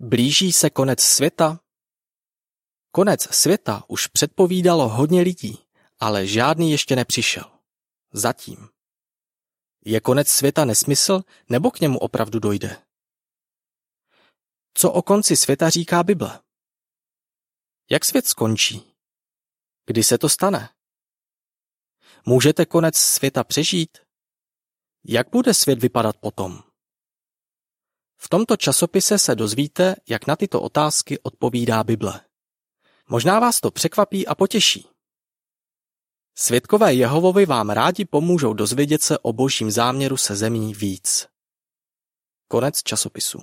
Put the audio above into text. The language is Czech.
Blíží se konec světa? Konec světa už předpovídalo hodně lidí, ale žádný ještě nepřišel. Zatím. Je konec světa nesmysl, nebo k němu opravdu dojde? Co o konci světa říká Bible? Jak svět skončí? Kdy se to stane? Můžete konec světa přežít? Jak bude svět vypadat potom? V tomto časopise se dozvíte, jak na tyto otázky odpovídá Bible. Možná vás to překvapí a potěší. Svědkové Jehovovi vám rádi pomůžou dozvědět se o božím záměru se zemí víc. Konec časopisu.